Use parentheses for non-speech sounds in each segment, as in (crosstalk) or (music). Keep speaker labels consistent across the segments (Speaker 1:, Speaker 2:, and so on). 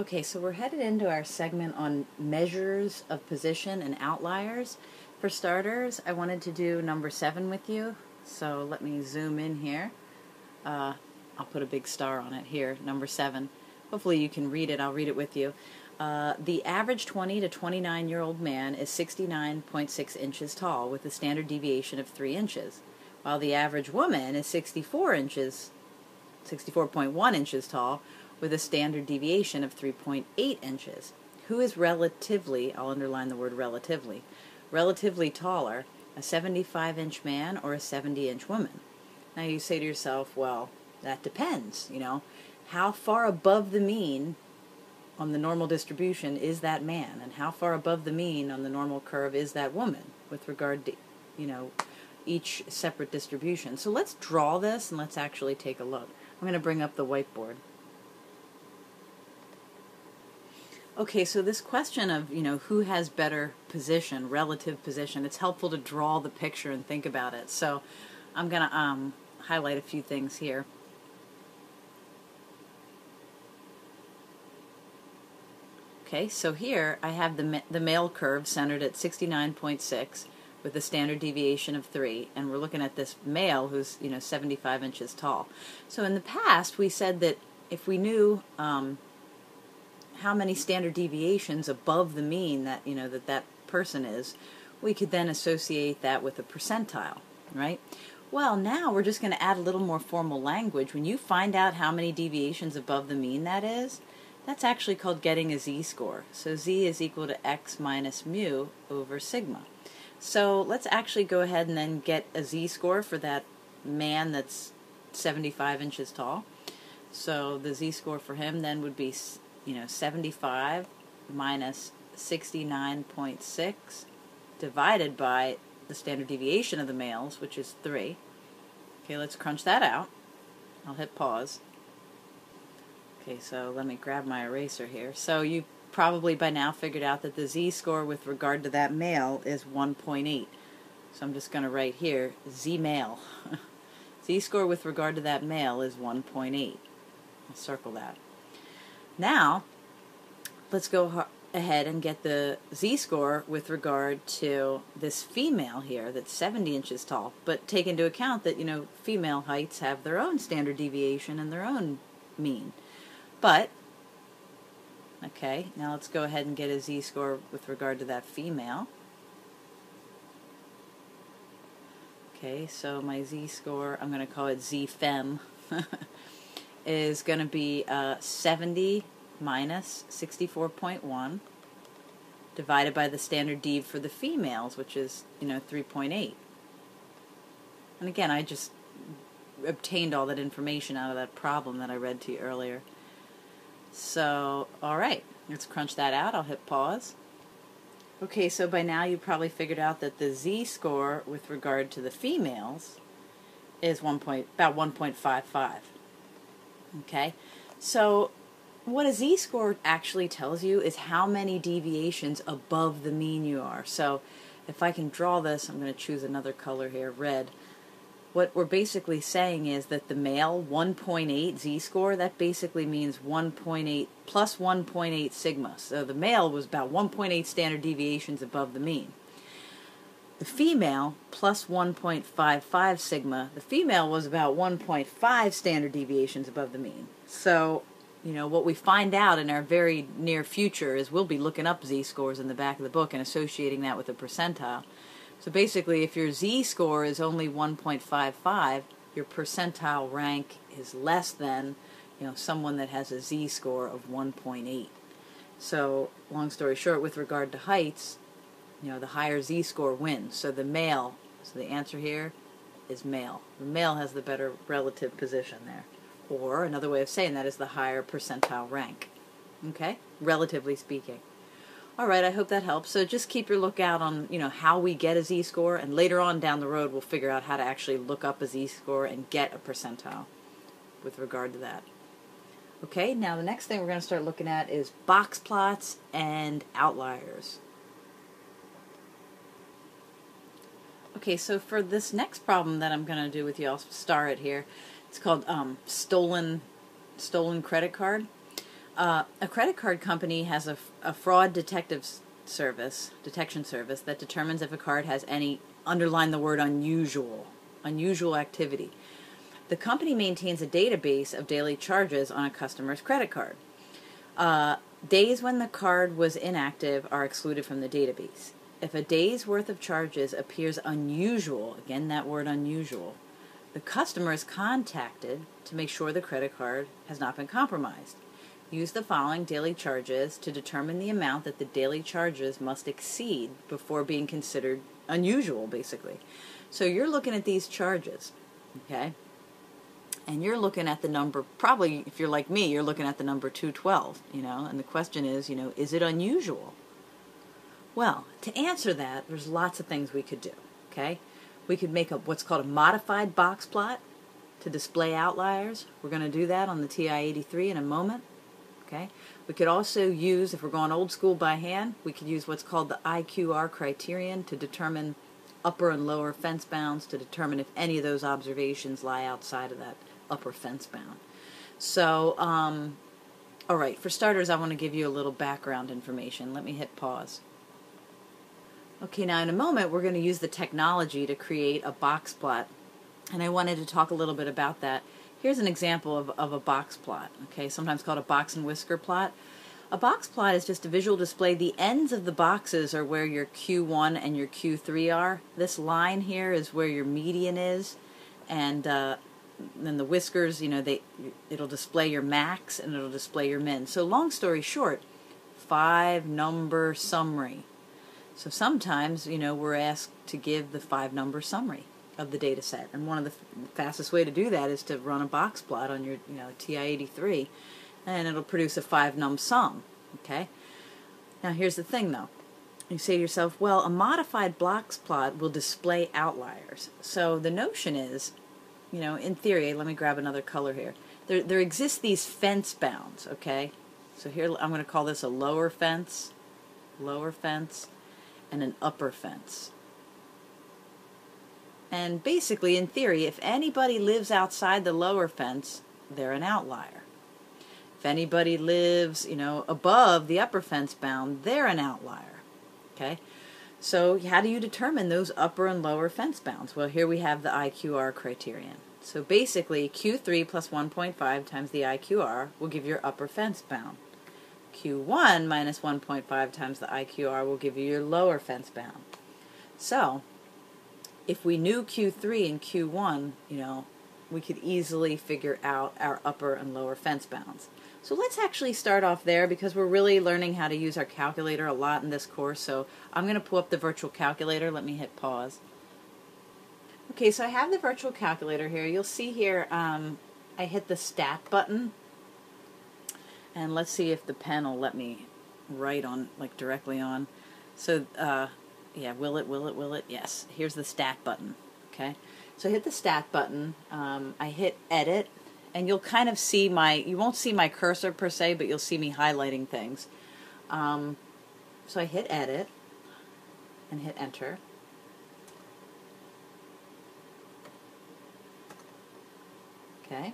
Speaker 1: Okay, so we're headed into our segment on measures of position and outliers. For starters, I wanted to do number seven with you. So let me zoom in here. Uh, I'll put a big star on it here, number seven. Hopefully you can read it. I'll read it with you. Uh, the average 20 to 29 year old man is 69.6 inches tall with a standard deviation of 3 inches, while the average woman is 64 inches, 64.1 inches tall with a standard deviation of 3.8 inches. Who is relatively, I'll underline the word relatively, relatively taller, a 75 inch man or a 70 inch woman? Now you say to yourself, well, that depends, you know. How far above the mean on the normal distribution is that man, and how far above the mean on the normal curve is that woman with regard to, you know, each separate distribution. So let's draw this and let's actually take a look. I'm going to bring up the whiteboard. Okay, so this question of, you know, who has better position, relative position, it's helpful to draw the picture and think about it. So I'm going to um, highlight a few things here. Okay, so here I have the, ma the male curve centered at 69.6 with a standard deviation of 3, and we're looking at this male who's, you know, 75 inches tall. So in the past, we said that if we knew um, how many standard deviations above the mean that you know that that person is, we could then associate that with a percentile, right? Well, now we're just going to add a little more formal language. When you find out how many deviations above the mean that is, that's actually called getting a z-score. So z is equal to x minus mu over sigma. So let's actually go ahead and then get a z-score for that man that's 75 inches tall. So the z-score for him then would be you know, 75 minus 69.6 divided by the standard deviation of the males, which is 3. Okay, let's crunch that out. I'll hit pause. Okay, so let me grab my eraser here. So you probably by now figured out that the z-score with regard to that male is 1.8. So I'm just going to write here, z male. (laughs) z-score with regard to that male is 1.8. I'll circle that. Now, let's go ahead and get the z-score with regard to this female here that's 70 inches tall, but take into account that, you know, female heights have their own standard deviation and their own mean. But, okay, now let's go ahead and get a z-score with regard to that female. Okay, so my z-score, I'm going to call it z-fem. (laughs) is going to be uh, 70 minus 64.1 divided by the standard dev for the females, which is, you know, 3.8. And again, I just obtained all that information out of that problem that I read to you earlier. So, all right, let's crunch that out. I'll hit pause. Okay, so by now you probably figured out that the z-score with regard to the females is one point about 1.55. Okay, so what a z-score actually tells you is how many deviations above the mean you are. So if I can draw this, I'm going to choose another color here, red. What we're basically saying is that the male 1.8 z-score, that basically means 1.8 plus 1.8 sigma. So the male was about 1.8 standard deviations above the mean. The female plus 1.55 sigma, the female was about 1.5 standard deviations above the mean. So, you know, what we find out in our very near future is we'll be looking up z scores in the back of the book and associating that with a percentile. So basically, if your z score is only 1.55, your percentile rank is less than, you know, someone that has a z score of 1.8. So, long story short, with regard to heights, you know, the higher z-score wins. So the male, so the answer here is male. The male has the better relative position there. Or another way of saying that is the higher percentile rank. Okay? Relatively speaking. All right, I hope that helps. So just keep your lookout on, you know, how we get a z-score and later on down the road we'll figure out how to actually look up a z-score and get a percentile with regard to that. Okay, now the next thing we're going to start looking at is box plots and outliers. Okay, so for this next problem that I'm going to do with you, I'll star it here. It's called um, stolen stolen credit card. Uh, a credit card company has a, a fraud detective service, detection service, that determines if a card has any, underline the word unusual, unusual activity. The company maintains a database of daily charges on a customer's credit card. Uh, days when the card was inactive are excluded from the database. If a day's worth of charges appears unusual, again that word unusual, the customer is contacted to make sure the credit card has not been compromised. Use the following daily charges to determine the amount that the daily charges must exceed before being considered unusual, basically. So you're looking at these charges, okay? And you're looking at the number, probably if you're like me, you're looking at the number 212, you know? And the question is, you know, is it unusual? Well, to answer that, there's lots of things we could do, okay? We could make a what's called a modified box plot to display outliers. We're going to do that on the TI-83 in a moment. Okay. We could also use, if we're going old school by hand, we could use what's called the IQR criterion to determine upper and lower fence bounds to determine if any of those observations lie outside of that upper fence bound. So, um, all right, for starters, I want to give you a little background information. Let me hit pause. Okay, now in a moment, we're going to use the technology to create a box plot, and I wanted to talk a little bit about that. Here's an example of, of a box plot, okay, sometimes called a box and whisker plot. A box plot is just a visual display. The ends of the boxes are where your Q1 and your Q3 are. This line here is where your median is, and uh, then the whiskers, you know, they it'll display your max and it'll display your min. So long story short, five number summary. So sometimes, you know, we're asked to give the five number summary of the data set. And one of the fastest way to do that is to run a box plot on your, you know, TI-83 and it'll produce a five num sum, okay? Now here's the thing though. You say to yourself, well, a modified box plot will display outliers. So the notion is, you know, in theory, let me grab another color here. There, there exists these fence bounds, okay? So here I'm going to call this a lower fence, lower fence, and an upper fence. And basically, in theory, if anybody lives outside the lower fence, they're an outlier. If anybody lives, you know, above the upper fence bound, they're an outlier. Okay? So, how do you determine those upper and lower fence bounds? Well, here we have the IQR criterion. So basically, Q3 plus 1.5 times the IQR will give your upper fence bound. Q1 minus 1.5 times the IQR will give you your lower fence bound. So, if we knew Q3 and Q1, you know, we could easily figure out our upper and lower fence bounds. So let's actually start off there because we're really learning how to use our calculator a lot in this course. So I'm going to pull up the virtual calculator. Let me hit pause. Okay, so I have the virtual calculator here. You'll see here um, I hit the stat button. And let's see if the pen will let me write on, like directly on. So uh, yeah, will it, will it, will it? Yes. Here's the stat button. Okay. So I hit the stat button. Um, I hit edit, and you'll kind of see my, you won't see my cursor per se, but you'll see me highlighting things. Um, so I hit edit and hit enter. Okay.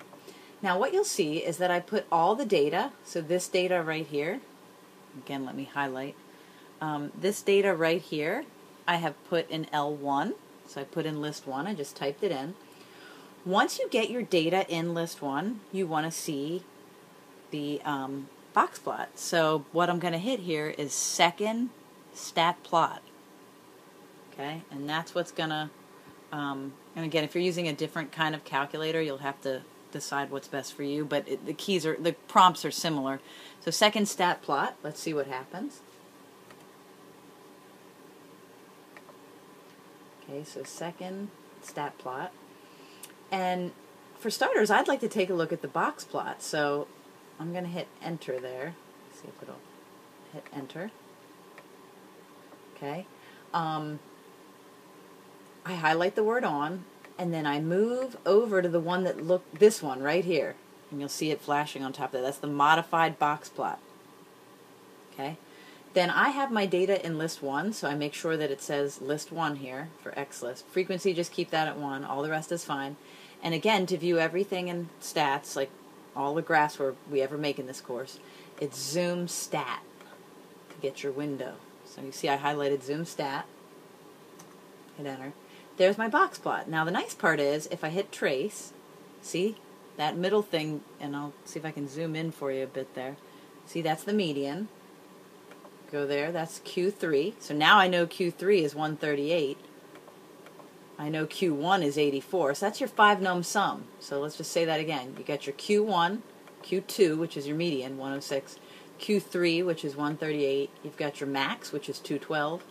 Speaker 1: Now what you'll see is that I put all the data, so this data right here, again let me highlight, um, this data right here, I have put in L1. So I put in list 1, I just typed it in. Once you get your data in list 1, you want to see the um, box plot. So what I'm going to hit here is second stat plot. Okay, and that's what's going to, um, and again, if you're using a different kind of calculator, you'll have to decide what's best for you, but it, the keys are, the prompts are similar. So second stat plot, let's see what happens. Okay, so second stat plot. And for starters, I'd like to take a look at the box plot. So I'm going to hit enter there. Let's see if it'll hit enter. Okay. Um, I highlight the word on, and then I move over to the one that look this one right here, and you'll see it flashing on top of that. That's the modified box plot. Okay. Then I have my data in list 1, so I make sure that it says list 1 here for X list. Frequency, just keep that at 1. All the rest is fine. And again, to view everything in stats, like all the graphs we ever make in this course, it's zoom stat to get your window. So you see I highlighted zoom stat, hit enter. There's my box plot. Now the nice part is if I hit trace, see that middle thing, and I'll see if I can zoom in for you a bit there. See that's the median. Go there, that's Q3. So now I know Q3 is 138. I know Q1 is 84. So that's your five num sum. So let's just say that again. You got your Q1, Q2, which is your median, 106, Q3, which is 138. You've got your max, which is 212.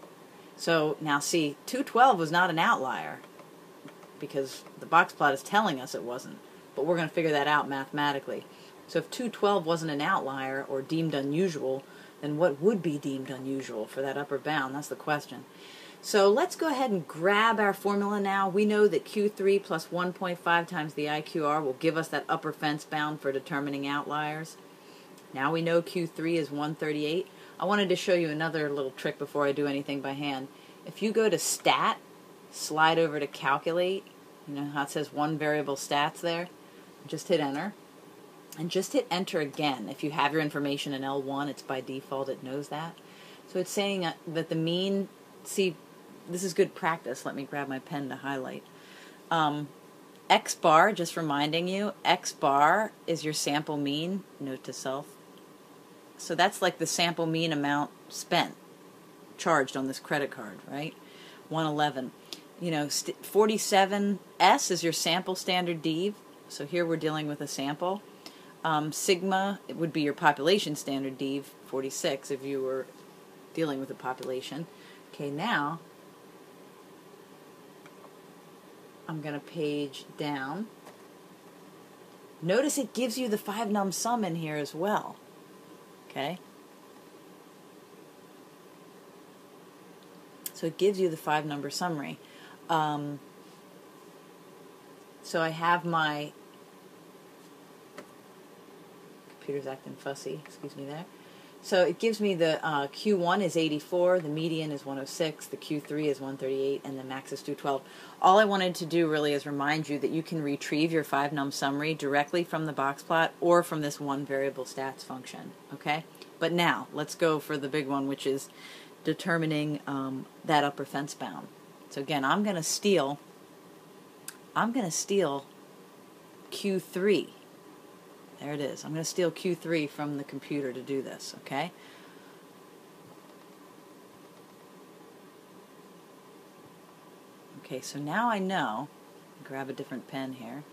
Speaker 1: So now see, 212 was not an outlier because the box plot is telling us it wasn't. But we're going to figure that out mathematically. So if 212 wasn't an outlier or deemed unusual, then what would be deemed unusual for that upper bound? That's the question. So let's go ahead and grab our formula now. We know that Q3 plus 1.5 times the IQR will give us that upper fence bound for determining outliers. Now we know Q3 is 138. I wanted to show you another little trick before I do anything by hand. If you go to stat, slide over to calculate, you know how it says one variable stats there, just hit enter. And just hit enter again. If you have your information in L1, it's by default, it knows that. So it's saying that the mean, see, this is good practice. Let me grab my pen to highlight. Um, X bar, just reminding you, X bar is your sample mean, note to self. So that's like the sample mean amount spent, charged on this credit card, right? 111. You know, 47S is your sample standard dev. So here we're dealing with a sample. Um, sigma it would be your population standard dev, 46, if you were dealing with a population. Okay, now I'm going to page down. Notice it gives you the 5 num sum in here as well. Okay? So it gives you the five number summary. Um, so I have my computer's acting fussy, excuse me there. So it gives me the uh, Q1 is 84, the median is 106, the Q3 is 138, and the max is 212. All I wanted to do really is remind you that you can retrieve your 5 num summary directly from the box plot or from this one variable stats function, okay? But now, let's go for the big one, which is determining um, that upper fence bound. So again, I'm going to steal, I'm going to steal Q3 there it is. I'm going to steal Q3 from the computer to do this, okay? Okay, so now I know, grab a different pen here.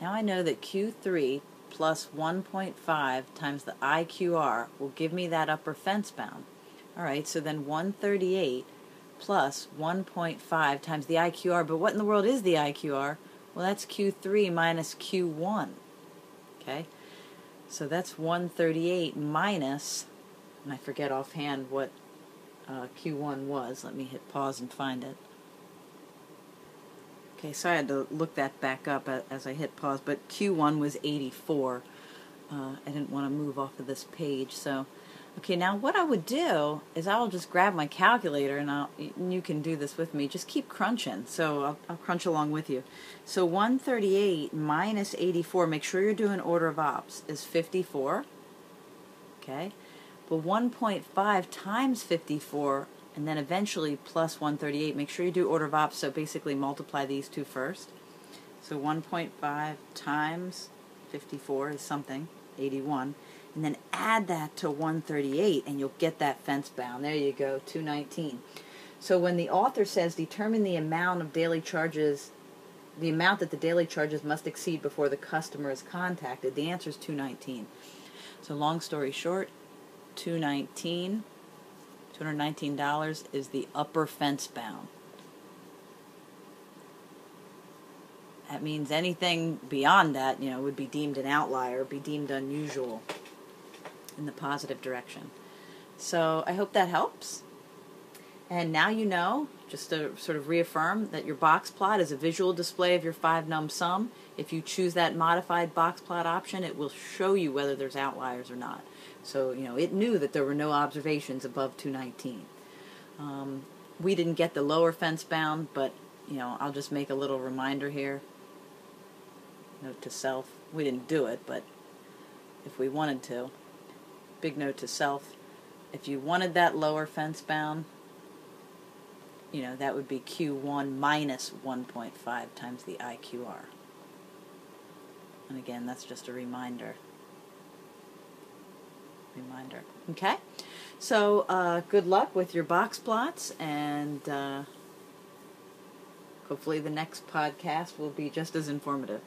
Speaker 1: Now I know that Q3 plus 1.5 times the IQR will give me that upper fence bound. Alright, so then 138 plus 1.5 times the IQR, but what in the world is the IQR? Well, that's Q3 minus Q1. Okay? So that's 138 minus, and I forget offhand what uh, Q1 was. Let me hit pause and find it. Okay, so I had to look that back up as I hit pause, but Q1 was 84. Uh, I didn't want to move off of this page, so Okay, now what I would do is I'll just grab my calculator and I'll, you can do this with me. Just keep crunching. So I'll, I'll crunch along with you. So 138 minus 84, make sure you're doing order of ops, is 54. Okay, but 1.5 times 54 and then eventually plus 138, make sure you do order of ops, so basically multiply these two first. So 1.5 times 54 is something, 81 and then add that to 138 and you'll get that fence bound. There you go, 219. So when the author says determine the amount of daily charges, the amount that the daily charges must exceed before the customer is contacted, the answer is 219. So long story short, 219 $219 is the upper fence bound. That means anything beyond that, you know, would be deemed an outlier, be deemed unusual in the positive direction. So I hope that helps. And now you know, just to sort of reaffirm, that your box plot is a visual display of your 5 num sum. If you choose that modified box plot option, it will show you whether there's outliers or not. So, you know, it knew that there were no observations above 219. Um, we didn't get the lower fence bound, but, you know, I'll just make a little reminder here. Note to self. We didn't do it, but if we wanted to. Big note to self. If you wanted that lower fence bound, you know, that would be Q1 minus 1.5 times the IQR. And again, that's just a reminder. Reminder. Okay? So, uh, good luck with your box plots, and uh, hopefully, the next podcast will be just as informative.